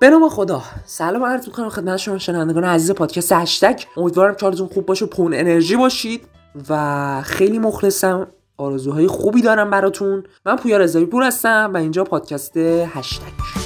به نام خدا. سلام عرض می‌کنم خدمت شما شنوندگان عزیز پادکست هشتگ. امیدوارم که خوب باشه پون انرژی باشید و خیلی مخلصم. آرزوهای خوبی دارم براتون. من پویا رضایی پور هستم و اینجا پادکست هشتگ.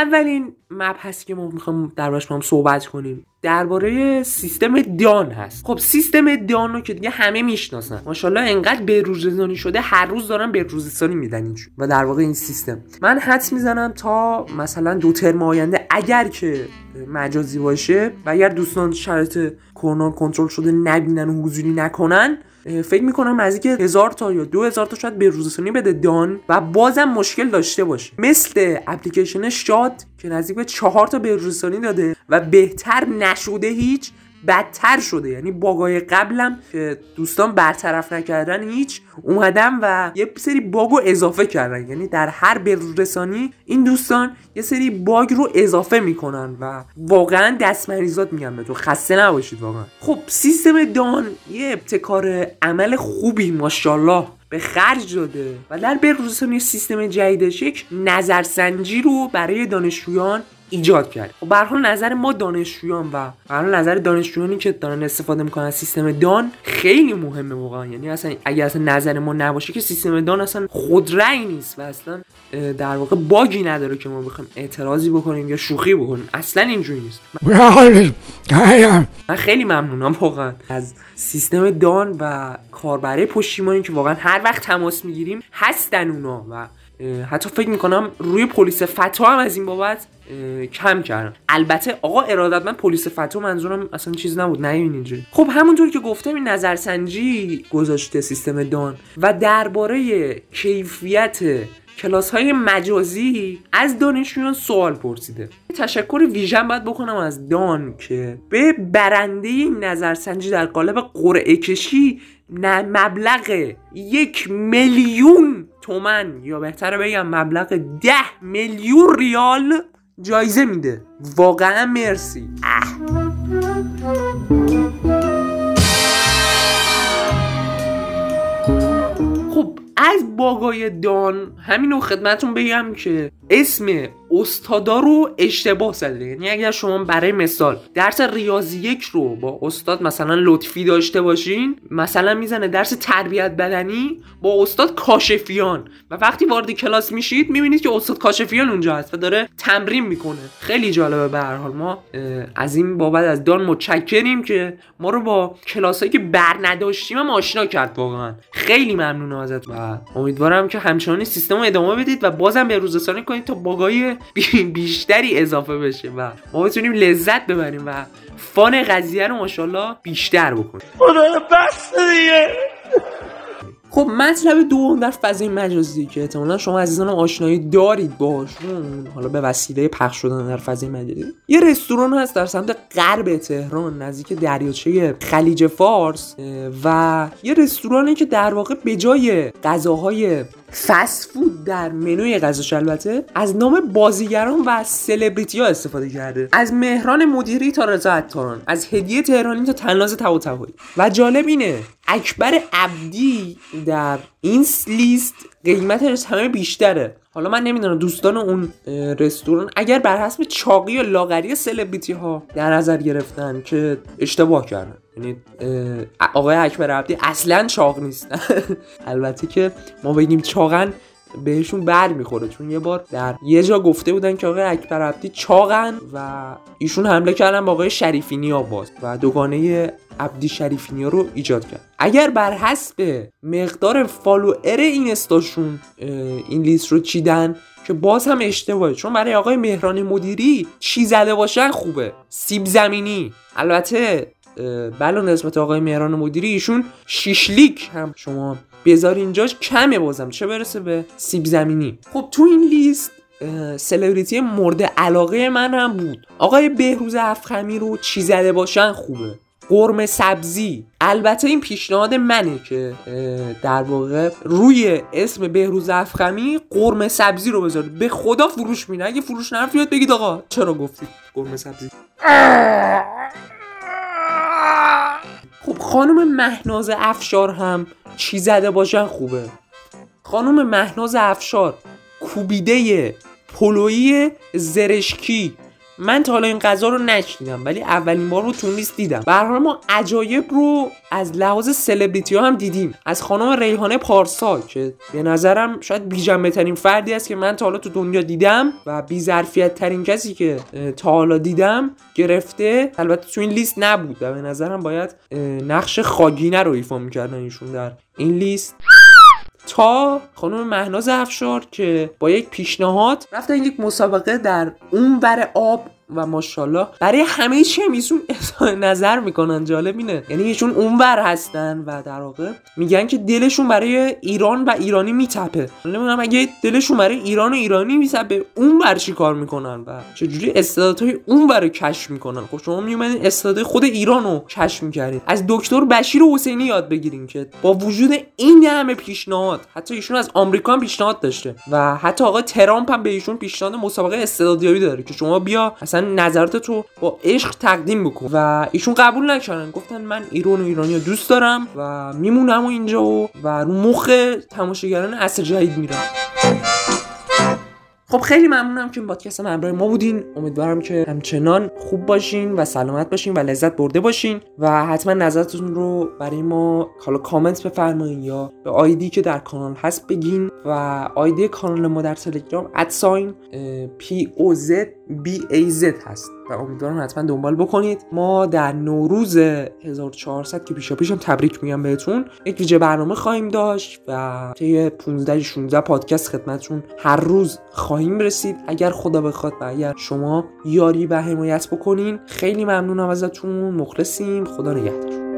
اولین مبحثی که ما می‌خوام دربارش با هم صحبت کنیم درباره سیستم دان هست. خب سیستم دان رو که دیگه همه می‌شناسن. ماشاءالله انقدر به روزرسانی شده هر روز دارن به روزرسانی میدن و در واقع این سیستم. من حدس می‌زنم تا مثلا دو ترم آینده اگر که مجازی باشه و اگر دوستان شرط کرونا کنترل شده نبینن و حضوری نکنن فکر می‌کنم نزدیک هزار تا یا دو هزار تا شاید به روزرسانی بده دان و بازم مشکل داشته باشه مثل اپلیکیشن شاد که نزدیک به چهار تا به روزرسانی داده و بهتر نشده هیچ بدتر شده. یعنی باگای قبلم که دوستان برطرف نکردن هیچ اومدم و یه سری باگ رو اضافه کردن. یعنی در هر رسانی این دوستان یه سری باگ رو اضافه می‌کنن و واقعا دستمریزات میگم به تو. خسته نباشید واقعا. خب سیستم دان یه ابتکار عمل خوبی ماشاءالله به خرج داده. و در رسانی سیستم جدیدش یک نظرسنجی رو برای دانشجویان ایجاد کرد. خب به حال نظر ما دانشجویان و به نظر دانشجویانی که دارن استفاده می‌کنن سیستم دان خیلی مهمه واقعا. یعنی اصلا اگر اصلا نظر ما نباشه که سیستم دان اصلا خودرأی نیست و اصلا در واقع باگی نداره که ما بخوایم اعتراضی بکنیم یا شوخی بکنیم. اصلا اینجوری نیست. من خیلی ممنونم واقعا از سیستم دان و کاربره پشتیبانی که واقعا هر وقت تماس می‌گیریم هستن اونا و حتی فکر می‌کنم روی پلیس فتا هم از این بابت کم کردن البته آقا ارادت من پلیس فتا منظورم اصلا چیز نبود نه اینجوری خب همونطور که گفتم این نظرسنجی گذاشته سیستم دان و درباره کیفیت کلاس های مجازی از دانشجویان سوال پرسیده. تشکر ویژن باید بکنم از دان که به برنده نظرسنجی در قالب قرعه کشی مبلغ یک میلیون تومن یا بهتره بگم مبلغ ده میلیون ریال جایزه میده. واقعا مرسی. خب از باگای دان همین رو خدمتون بگم که اسم استادا رو اشتباه زده. یعنی اگر شما برای مثال درس ریاضی یک رو با استاد مثلا لطفی داشته باشین مثلا می‌زنه درس تربیت بدنی با استاد کاشفیان. و وقتی وارد کلاس میشید می‌بینید که استاد کاشفیان اونجا هست و داره تمرین می‌کنه. خیلی جالبه به هر حال. ما از این بابت از دان متشکریم که ما رو با کلاسایی که بر نداشتیم هم آشنا کرد واقعا. خیلی ممنونم ازت و امیدوارم که همچنان سیستم رو ادامه بدید و بازم به روزرسانی کنید. تا باگای بیشتری اضافه بشه و ما بتونیم لذت ببریم و فان قضیه رو ماشاءالله بیشتر بکنیم. بس دیگه. خب مطلب دوم در فضای مجازی که احتمالا شما عزیزان آشنایی دارید باشون حالا به وسیله پخش شدن در فضای مجازی یه رستوران هست در سمت غرب تهران نزدیک دریاچه خلیج فارس و یه رستورانی که در واقع به جای غذاهای فست فود در منوی غذاش البته از نام بازیگران و سلبریتی ها استفاده کرده. از مهران مدیری تا رضا عطاران از هدیه تهرانی تا تناز طباطبایی و جالب اینه اکبر عبدی در این لیست قیمتش همه بیشتره. حالا من نمی‌دونم دوستان اون رستوران اگر بر حسب چاقی و لاغری سلبریتی ها در نظر گرفتن که اشتباه کردن. یعنی آقای اکبر عبدی اصلا چاق نیستن البته که ما بگیم چاقن بهشون بر می‌خوره. چون یه بار در یه جا گفته بودن که آقای اکبر عبدی چاقن و ایشون حمله کردن با آقای شریفینی باز و دوگانه عبدی شریفینی رو ایجاد کرد. اگر بر حسب مقدار فالوئر این استاشون این لیست رو چیدن که باز هم اشتباهه. چون برای آقای مهران مدیری چی زده باشن خوبه. سیب زمینی. البته بلا نسبت آقای مهران مدیری ایشون شیشلیک هم شما بذار اینجا کمه بازم. چه برسه به سیب زمینی. خب تو این لیست سلبریتی مورد علاقه من هم بود. آقای بهروز افخمی رو چی زده باشن خوبه. قرم سبزی. البته این پیشنهاد منه که در واقع روی اسم بهروز افخمی قرم سبزی رو بذارید به خدا فروش میده اگه فروش نرفت بیاد بگید آقا. چرا گفتید قرمه سبزی؟ خانم مهناز افشار هم چی زده باشن خوبه. خانم مهناز افشار کوبیده پلویی زرشکی. من تا حالا این غذا رو نشنیدم ولی اولین بار رو تو لیست دیدم. به ما عجایب رو از لحاظ سلبریتی ها هم دیدیم. از خانم ریحانه پارسا که به نظرم شاید بیجنبه ترین فردی است که من تا حالا تو دنیا دیدم و بی ترین کسی که تا حالا دیدم گرفته البته تو این لیست نبود و به نظرم باید نقش خاگینه رو ایفا می‌کردن ایشون در این لیست. تا خانم مهناز افشار که با یک پیشنهاد رفتن یک مسابقه در اون بر آب و ماشاءالله برای همه چی هم ایشون نظر می‌کنن جالب اینه. یعنی ایشون اونور هستن و در واقع میگن که دلشون برای ایران و ایرانی میتپه. نمی‌دونم اگه دلشون برای ایران و ایرانی میتپه اونور چی کار می‌کنن و چجوری استعدادهای اونور رو کشف می‌کنن؟ خب شما میومدین استعداد خود ایران رو کشف می‌کردین. از دکتر بشیر حسینی یاد بگیرین که با وجود این همه پیشنهاد حتی ایشون از آمریکا پیشنهاد داشته و حتی آقا ترامپ هم به ایشون پیشنهاد مسابقه استعدادیابی داره که شما بیا نظرات تو با عشق تقدیم بکن. و ایشون قبول نکردن. گفتن من ایران و ایرانی دوست دارم و میمونم و اینجا و, و رو مخ تماشاگران عصر جدید میرم. خب خیلی ممنونم که این پادکست همراه ما بودین. امیدوارم که همچنان خوب باشین و سلامت باشین و لذت برده باشین و حتما نظرتون رو برای ما حالا کامنت بفرمایید یا به آیدی که در کانال هست بگین و آیدی کانال ما در تلگرام ادساین پی او زد بی ای زد هست. و امیدوارم حتما دنبال بکنید. ما در نوروز 1400 که پیشا پیشم تبریک میگم بهتون یک ویژه برنامه خواهیم داشت و طی 15 16 پادکست خدمتتون هر روز خواهیم رسید. اگر خدا بخواد و اگر شما یاری و حمایت بکنین خیلی ممنونم ازتون. مخلصیم. خدا نگهدار.